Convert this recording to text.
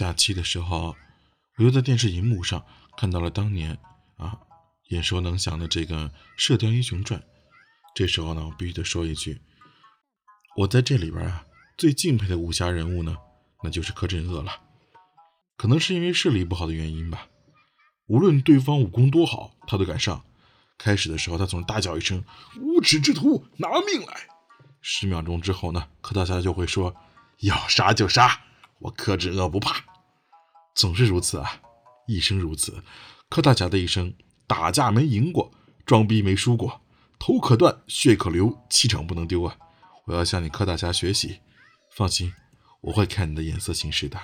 假期的时候，我又在电视荧幕上看到了当年啊眼熟能详的这个《射雕英雄传》。这时候呢，我必须得说一句，我在这里边啊最敬佩的武侠人物呢，那就是柯镇恶了。可能是因为视力不好的原因吧，无论对方武功多好，他都敢上。开始的时候，他总是大叫一声“无耻之徒，拿命来！”十秒钟之后呢，柯大侠就会说：“要杀就杀，我柯镇恶不怕。”总是如此啊，一生如此。柯大侠的一生，打架没赢过，装逼没输过，头可断，血可流，气场不能丢啊！我要向你柯大侠学习，放心，我会看你的眼色行事的。